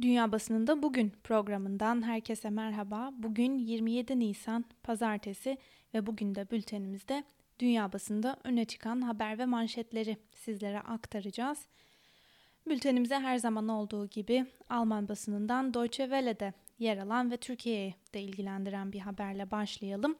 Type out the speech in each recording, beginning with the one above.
Dünya Basınında Bugün programından herkese merhaba. Bugün 27 Nisan Pazartesi ve bugün de bültenimizde dünya basında öne çıkan haber ve manşetleri sizlere aktaracağız. Bültenimize her zaman olduğu gibi Alman basınından Deutsche Welle'de yer alan ve Türkiye'yi de ilgilendiren bir haberle başlayalım.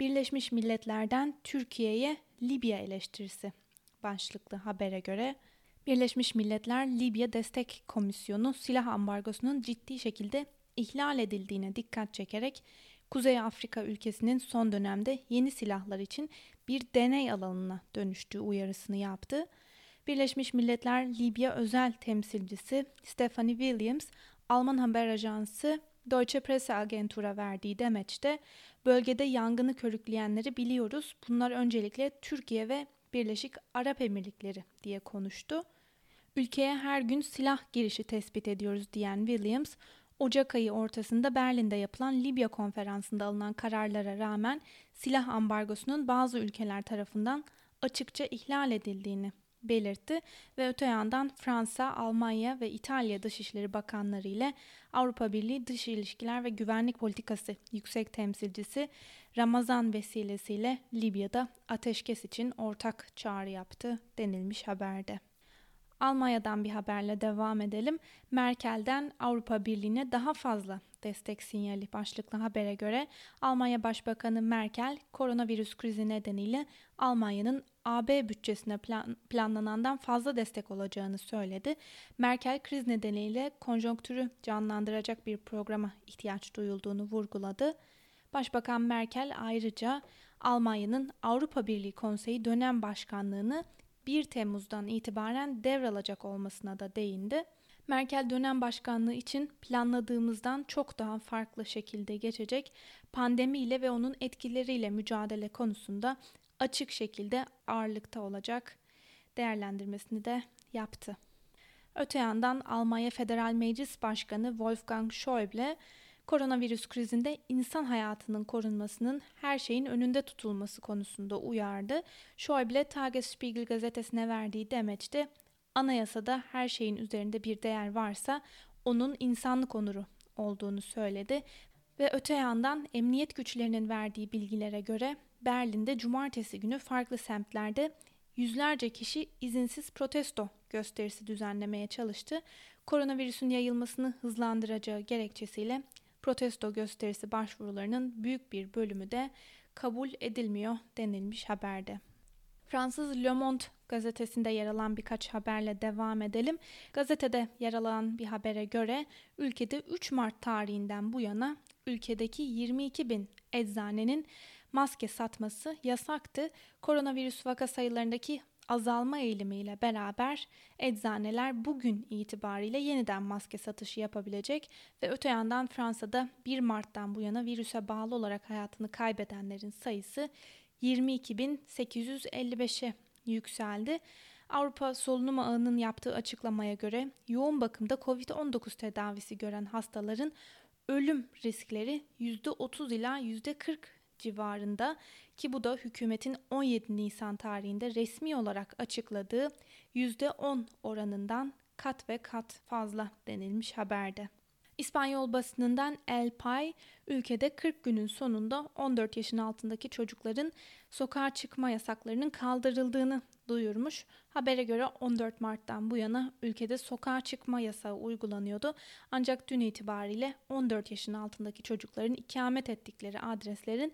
Birleşmiş Milletler'den Türkiye'ye Libya eleştirisi başlıklı habere göre Birleşmiş Milletler Libya Destek Komisyonu silah ambargosunun ciddi şekilde ihlal edildiğine dikkat çekerek Kuzey Afrika ülkesinin son dönemde yeni silahlar için bir deney alanına dönüştüğü uyarısını yaptı. Birleşmiş Milletler Libya özel temsilcisi Stephanie Williams, Alman haber ajansı Deutsche Presseagentur'a verdiği demeçte bölgede yangını körükleyenleri biliyoruz. Bunlar öncelikle Türkiye ve Birleşik Arap Emirlikleri diye konuştu. Ülkeye her gün silah girişi tespit ediyoruz diyen Williams, Ocak ayı ortasında Berlin'de yapılan Libya konferansında alınan kararlara rağmen silah ambargosunun bazı ülkeler tarafından açıkça ihlal edildiğini belirtti ve öte yandan Fransa, Almanya ve İtalya Dışişleri Bakanları ile Avrupa Birliği Dış İlişkiler ve Güvenlik Politikası Yüksek Temsilcisi Ramazan vesilesiyle Libya'da ateşkes için ortak çağrı yaptı denilmiş haberde. Almanya'dan bir haberle devam edelim. Merkel'den Avrupa Birliği'ne daha fazla destek sinyali başlıklı habere göre Almanya Başbakanı Merkel koronavirüs krizi nedeniyle Almanya'nın AB bütçesine plan, planlanandan fazla destek olacağını söyledi. Merkel kriz nedeniyle konjonktürü canlandıracak bir programa ihtiyaç duyulduğunu vurguladı. Başbakan Merkel ayrıca Almanya'nın Avrupa Birliği Konseyi dönem başkanlığını 1 Temmuz'dan itibaren devralacak olmasına da değindi. Merkel dönem başkanlığı için planladığımızdan çok daha farklı şekilde geçecek pandemiyle ve onun etkileriyle mücadele konusunda açık şekilde ağırlıkta olacak değerlendirmesini de yaptı. Öte yandan Almanya Federal Meclis Başkanı Wolfgang Schäuble koronavirüs krizinde insan hayatının korunmasının her şeyin önünde tutulması konusunda uyardı. Schäuble Tagesspiegel gazetesine verdiği demeçte anayasada her şeyin üzerinde bir değer varsa onun insanlık onuru olduğunu söyledi ve öte yandan emniyet güçlerinin verdiği bilgilere göre Berlin'de cumartesi günü farklı semtlerde yüzlerce kişi izinsiz protesto gösterisi düzenlemeye çalıştı. Koronavirüsün yayılmasını hızlandıracağı gerekçesiyle protesto gösterisi başvurularının büyük bir bölümü de kabul edilmiyor denilmiş haberde. Fransız Le Monde gazetesinde yer alan birkaç haberle devam edelim. Gazetede yer alan bir habere göre ülkede 3 Mart tarihinden bu yana ülkedeki 22 bin eczanenin maske satması yasaktı. Koronavirüs vaka sayılarındaki azalma eğilimiyle beraber eczaneler bugün itibariyle yeniden maske satışı yapabilecek ve öte yandan Fransa'da 1 Mart'tan bu yana virüse bağlı olarak hayatını kaybedenlerin sayısı 22.855'e yükseldi. Avrupa Solunum Ağı'nın yaptığı açıklamaya göre yoğun bakımda COVID-19 tedavisi gören hastaların ölüm riskleri %30 ila %40 civarında ki bu da hükümetin 17 Nisan tarihinde resmi olarak açıkladığı %10 oranından kat ve kat fazla denilmiş haberde. İspanyol basınından El Pay, ülkede 40 günün sonunda 14 yaşın altındaki çocukların sokağa çıkma yasaklarının kaldırıldığını duyurmuş. Habere göre 14 Mart'tan bu yana ülkede sokağa çıkma yasağı uygulanıyordu. Ancak dün itibariyle 14 yaşın altındaki çocukların ikamet ettikleri adreslerin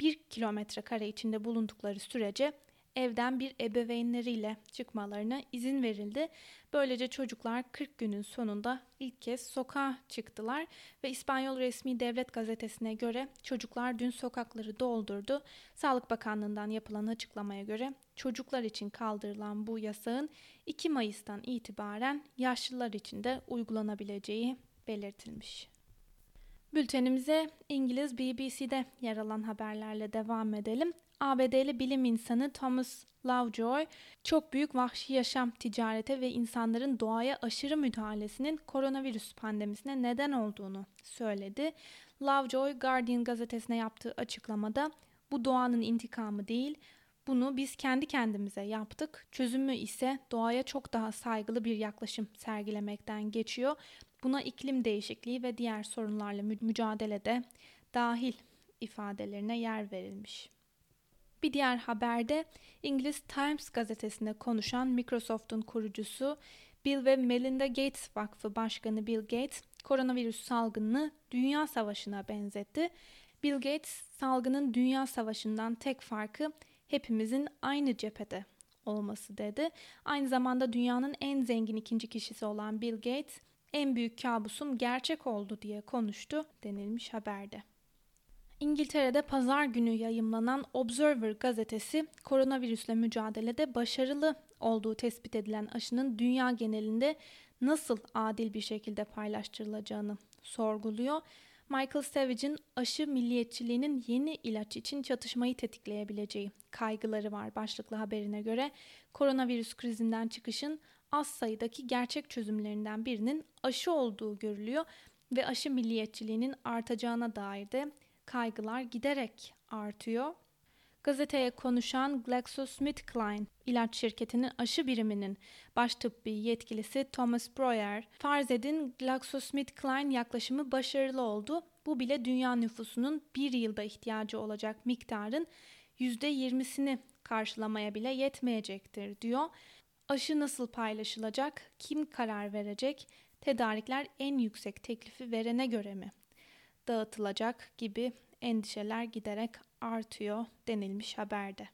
1 kilometre kare içinde bulundukları sürece evden bir ebeveynleriyle çıkmalarına izin verildi. Böylece çocuklar 40 günün sonunda ilk kez sokağa çıktılar ve İspanyol resmi devlet gazetesine göre çocuklar dün sokakları doldurdu. Sağlık Bakanlığı'ndan yapılan açıklamaya göre çocuklar için kaldırılan bu yasağın 2 Mayıs'tan itibaren yaşlılar için de uygulanabileceği belirtilmiş. Bültenimize İngiliz BBC'de yer alan haberlerle devam edelim. ABD'li bilim insanı Thomas Lovejoy, çok büyük vahşi yaşam ticarete ve insanların doğaya aşırı müdahalesinin koronavirüs pandemisine neden olduğunu söyledi. Lovejoy, Guardian gazetesine yaptığı açıklamada bu doğanın intikamı değil, bunu biz kendi kendimize yaptık. Çözümü ise doğaya çok daha saygılı bir yaklaşım sergilemekten geçiyor. Buna iklim değişikliği ve diğer sorunlarla mü- mücadelede dahil ifadelerine yer verilmiş. Bir diğer haberde İngiliz Times gazetesinde konuşan Microsoft'un kurucusu Bill ve Melinda Gates Vakfı Başkanı Bill Gates koronavirüs salgınını dünya savaşına benzetti. Bill Gates salgının dünya savaşından tek farkı hepimizin aynı cephede olması dedi. Aynı zamanda dünyanın en zengin ikinci kişisi olan Bill Gates en büyük kabusum gerçek oldu diye konuştu denilmiş haberde. İngiltere'de pazar günü yayımlanan Observer gazetesi koronavirüsle mücadelede başarılı olduğu tespit edilen aşının dünya genelinde nasıl adil bir şekilde paylaştırılacağını sorguluyor. Michael Savage'in aşı milliyetçiliğinin yeni ilaç için çatışmayı tetikleyebileceği kaygıları var başlıklı haberine göre. Koronavirüs krizinden çıkışın az sayıdaki gerçek çözümlerinden birinin aşı olduğu görülüyor ve aşı milliyetçiliğinin artacağına dair de kaygılar giderek artıyor. Gazeteye konuşan GlaxoSmithKline ilaç şirketinin aşı biriminin baş tıbbi yetkilisi Thomas Breuer, farz edin GlaxoSmithKline yaklaşımı başarılı oldu. Bu bile dünya nüfusunun bir yılda ihtiyacı olacak miktarın %20'sini karşılamaya bile yetmeyecektir diyor. Aşı nasıl paylaşılacak? Kim karar verecek? Tedarikler en yüksek teklifi verene göre mi dağıtılacak gibi endişeler giderek artıyor denilmiş haberde.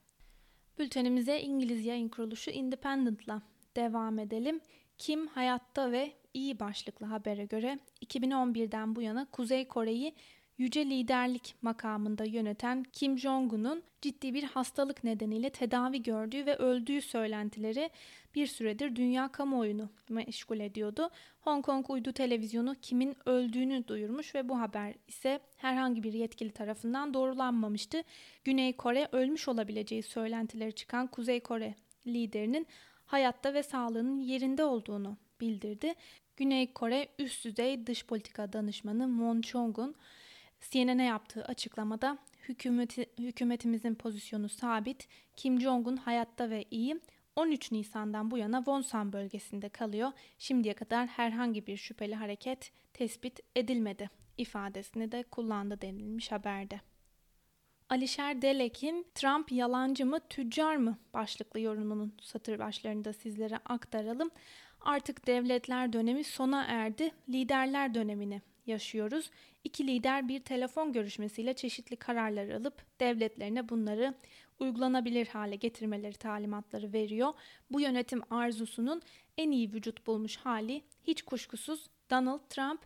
Bültenimize İngiliz yayın kuruluşu Independent'la devam edelim. Kim hayatta ve iyi başlıklı habere göre 2011'den bu yana Kuzey Kore'yi yüce liderlik makamında yöneten Kim Jong-un'un ciddi bir hastalık nedeniyle tedavi gördüğü ve öldüğü söylentileri bir süredir dünya kamuoyunu meşgul ediyordu. Hong Kong uydu televizyonu Kim'in öldüğünü duyurmuş ve bu haber ise herhangi bir yetkili tarafından doğrulanmamıştı. Güney Kore ölmüş olabileceği söylentileri çıkan Kuzey Kore liderinin hayatta ve sağlığının yerinde olduğunu bildirdi. Güney Kore üst düzey dış politika danışmanı Moon Chong-un CNN'e yaptığı açıklamada hükümeti, hükümetimizin pozisyonu sabit, Kim Jong-un hayatta ve iyi, 13 Nisan'dan bu yana Wonsan bölgesinde kalıyor. Şimdiye kadar herhangi bir şüpheli hareket tespit edilmedi ifadesini de kullandı denilmiş haberde. Alişer Delek'in Trump yalancı mı tüccar mı başlıklı yorumunun satır başlarında sizlere aktaralım. Artık devletler dönemi sona erdi, liderler dönemini yaşıyoruz. İki lider bir telefon görüşmesiyle çeşitli kararlar alıp devletlerine bunları uygulanabilir hale getirmeleri talimatları veriyor. Bu yönetim arzusunun en iyi vücut bulmuş hali hiç kuşkusuz Donald Trump.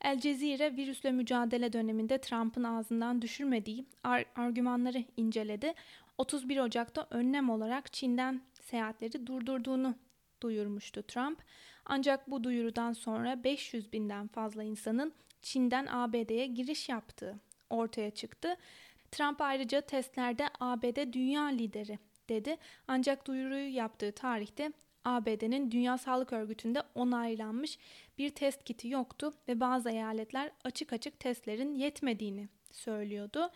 El Cezire virüsle mücadele döneminde Trump'ın ağzından düşürmediği ar- argümanları inceledi. 31 Ocak'ta önlem olarak Çin'den seyahatleri durdurduğunu duyurmuştu Trump. Ancak bu duyurudan sonra 500 binden fazla insanın Çin'den ABD'ye giriş yaptığı ortaya çıktı. Trump ayrıca testlerde ABD dünya lideri dedi. Ancak duyuruyu yaptığı tarihte ABD'nin Dünya Sağlık Örgütü'nde onaylanmış bir test kiti yoktu ve bazı eyaletler açık açık testlerin yetmediğini söylüyordu.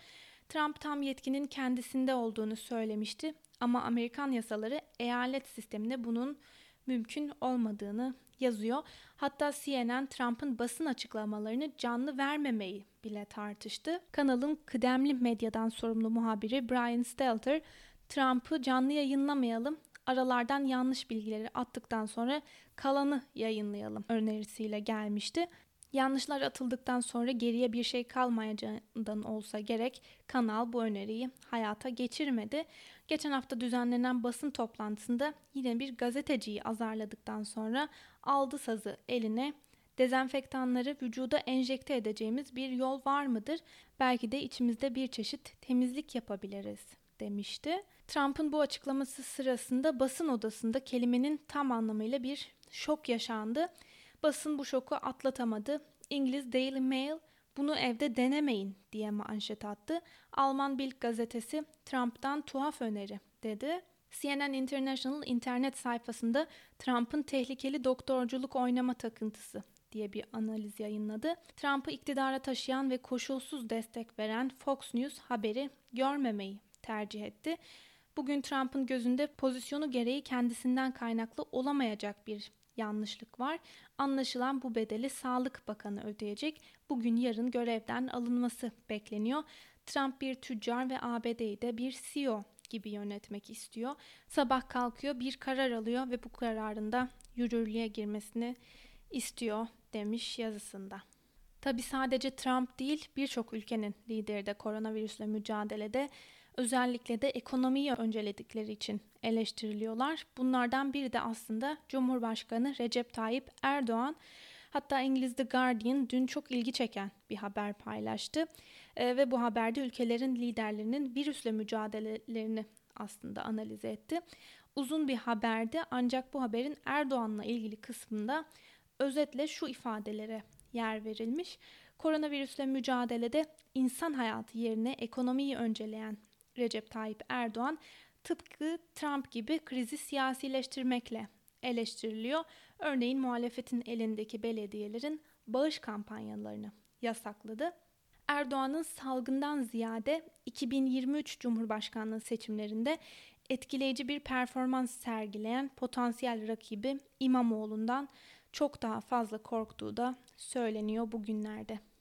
Trump tam yetkinin kendisinde olduğunu söylemişti ama Amerikan yasaları eyalet sisteminde bunun mümkün olmadığını yazıyor. Hatta CNN Trump'ın basın açıklamalarını canlı vermemeyi bile tartıştı. Kanalın kıdemli medyadan sorumlu muhabiri Brian Stelter, Trump'ı canlı yayınlamayalım, aralardan yanlış bilgileri attıktan sonra kalanı yayınlayalım önerisiyle gelmişti. Yanlışlar atıldıktan sonra geriye bir şey kalmayacağından olsa gerek kanal bu öneriyi hayata geçirmedi. Geçen hafta düzenlenen basın toplantısında yine bir gazeteciyi azarladıktan sonra aldı sazı eline dezenfektanları vücuda enjekte edeceğimiz bir yol var mıdır? Belki de içimizde bir çeşit temizlik yapabiliriz demişti. Trump'ın bu açıklaması sırasında basın odasında kelimenin tam anlamıyla bir şok yaşandı. Basın bu şoku atlatamadı. İngiliz Daily Mail bunu evde denemeyin diye manşet attı. Alman Bild gazetesi Trump'tan tuhaf öneri dedi. CNN International internet sayfasında Trump'ın tehlikeli doktorculuk oynama takıntısı diye bir analiz yayınladı. Trump'ı iktidara taşıyan ve koşulsuz destek veren Fox News haberi görmemeyi tercih etti. Bugün Trump'ın gözünde pozisyonu gereği kendisinden kaynaklı olamayacak bir yanlışlık var. Anlaşılan bu bedeli Sağlık Bakanı ödeyecek. Bugün yarın görevden alınması bekleniyor. Trump bir tüccar ve ABD'yi de bir CEO gibi yönetmek istiyor. Sabah kalkıyor, bir karar alıyor ve bu kararında yürürlüğe girmesini istiyor demiş yazısında. Tabi sadece Trump değil birçok ülkenin lideri de koronavirüsle mücadelede özellikle de ekonomiyi önceledikleri için eleştiriliyorlar. Bunlardan biri de aslında Cumhurbaşkanı Recep Tayyip Erdoğan. Hatta İngiliz The Guardian dün çok ilgi çeken bir haber paylaştı. E, ve bu haberde ülkelerin liderlerinin virüsle mücadelelerini aslında analiz etti. Uzun bir haberdi ancak bu haberin Erdoğan'la ilgili kısmında özetle şu ifadelere yer verilmiş. Koronavirüsle mücadelede insan hayatı yerine ekonomiyi önceleyen Recep Tayyip Erdoğan tıpkı Trump gibi krizi siyasileştirmekle eleştiriliyor. Örneğin muhalefetin elindeki belediyelerin bağış kampanyalarını yasakladı. Erdoğan'ın salgından ziyade 2023 Cumhurbaşkanlığı seçimlerinde etkileyici bir performans sergileyen potansiyel rakibi İmamoğlu'ndan çok daha fazla korktuğu da söyleniyor bugünlerde.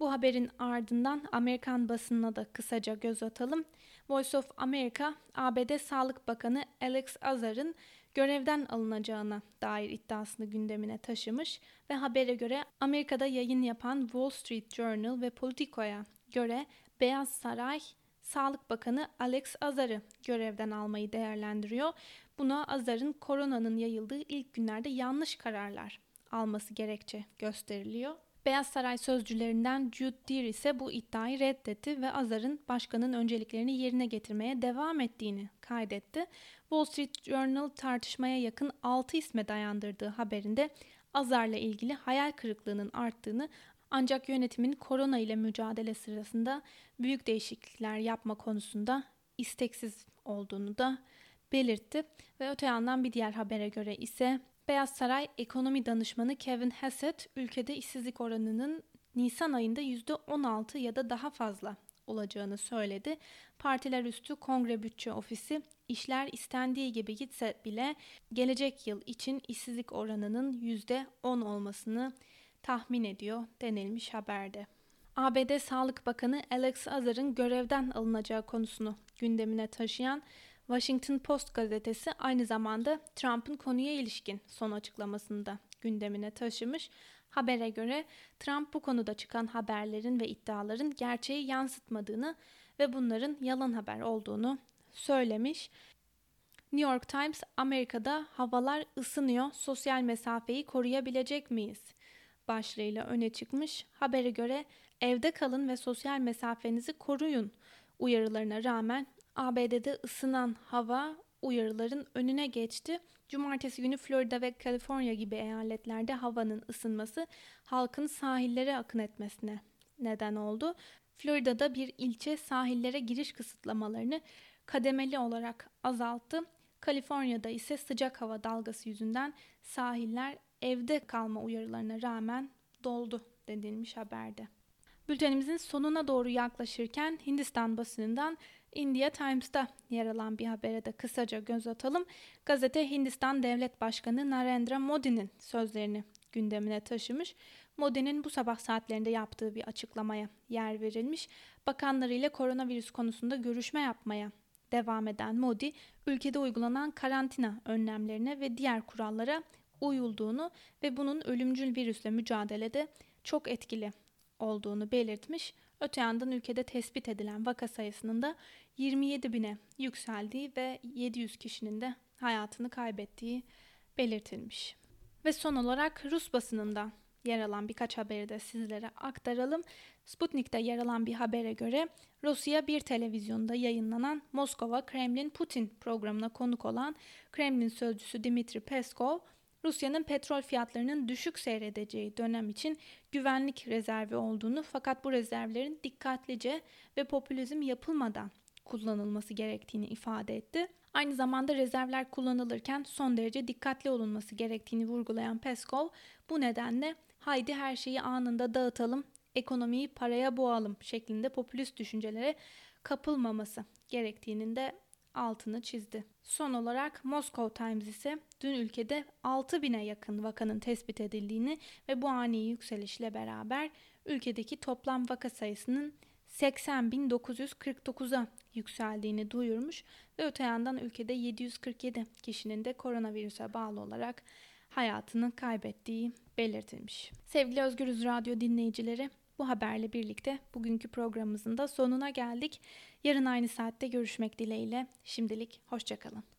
Bu haberin ardından Amerikan basınına da kısaca göz atalım. Voice of America, ABD Sağlık Bakanı Alex Azar'ın görevden alınacağına dair iddiasını gündemine taşımış ve habere göre Amerika'da yayın yapan Wall Street Journal ve Politico'ya göre Beyaz Saray Sağlık Bakanı Alex Azar'ı görevden almayı değerlendiriyor. Buna Azar'ın koronanın yayıldığı ilk günlerde yanlış kararlar alması gerekçe gösteriliyor. Beyaz Saray sözcülerinden Jude Deere ise bu iddiayı reddetti ve Azar'ın başkanın önceliklerini yerine getirmeye devam ettiğini kaydetti. Wall Street Journal tartışmaya yakın 6 isme dayandırdığı haberinde Azar'la ilgili hayal kırıklığının arttığını ancak yönetimin korona ile mücadele sırasında büyük değişiklikler yapma konusunda isteksiz olduğunu da belirtti ve öte yandan bir diğer habere göre ise Beyaz Saray Ekonomi Danışmanı Kevin Hassett ülkede işsizlik oranının Nisan ayında %16 ya da daha fazla olacağını söyledi. Partiler üstü Kongre Bütçe Ofisi işler istendiği gibi gitse bile gelecek yıl için işsizlik oranının %10 olmasını tahmin ediyor denilmiş haberde. ABD Sağlık Bakanı Alex Azar'ın görevden alınacağı konusunu gündemine taşıyan Washington Post gazetesi aynı zamanda Trump'ın konuya ilişkin son açıklamasını da gündemine taşımış. Habere göre Trump bu konuda çıkan haberlerin ve iddiaların gerçeği yansıtmadığını ve bunların yalan haber olduğunu söylemiş. New York Times Amerika'da havalar ısınıyor, sosyal mesafeyi koruyabilecek miyiz? başlığıyla öne çıkmış. Habere göre evde kalın ve sosyal mesafenizi koruyun uyarılarına rağmen ABD'de ısınan hava uyarıların önüne geçti. Cumartesi günü Florida ve Kaliforniya gibi eyaletlerde havanın ısınması halkın sahillere akın etmesine neden oldu. Florida'da bir ilçe sahillere giriş kısıtlamalarını kademeli olarak azalttı. Kaliforniya'da ise sıcak hava dalgası yüzünden sahiller evde kalma uyarılarına rağmen doldu denilmiş haberde. Bültenimizin sonuna doğru yaklaşırken Hindistan basınından India Times'ta yer alan bir habere de kısaca göz atalım. Gazete Hindistan Devlet Başkanı Narendra Modi'nin sözlerini gündemine taşımış. Modi'nin bu sabah saatlerinde yaptığı bir açıklamaya yer verilmiş. Bakanlarıyla koronavirüs konusunda görüşme yapmaya devam eden Modi, ülkede uygulanan karantina önlemlerine ve diğer kurallara uyulduğunu ve bunun ölümcül virüsle mücadelede çok etkili olduğunu belirtmiş. Öte yandan ülkede tespit edilen vaka sayısının da 27 bine yükseldiği ve 700 kişinin de hayatını kaybettiği belirtilmiş. Ve son olarak Rus basınında yer alan birkaç haberi de sizlere aktaralım. Sputnik'te yer alan bir habere göre Rusya bir televizyonda yayınlanan Moskova Kremlin Putin programına konuk olan Kremlin sözcüsü Dimitri Peskov Rusya'nın petrol fiyatlarının düşük seyredeceği dönem için güvenlik rezervi olduğunu fakat bu rezervlerin dikkatlice ve popülizm yapılmadan kullanılması gerektiğini ifade etti. Aynı zamanda rezervler kullanılırken son derece dikkatli olunması gerektiğini vurgulayan Peskov bu nedenle haydi her şeyi anında dağıtalım, ekonomiyi paraya boğalım şeklinde popülist düşüncelere kapılmaması gerektiğinin de altını çizdi. Son olarak Moscow Times ise dün ülkede 6000'e yakın vakanın tespit edildiğini ve bu ani yükselişle beraber ülkedeki toplam vaka sayısının 80.949'a yükseldiğini duyurmuş ve öte yandan ülkede 747 kişinin de koronavirüse bağlı olarak hayatını kaybettiği belirtilmiş. Sevgili Özgürüz Radyo dinleyicileri, bu haberle birlikte bugünkü programımızın da sonuna geldik. Yarın aynı saatte görüşmek dileğiyle. Şimdilik hoşçakalın.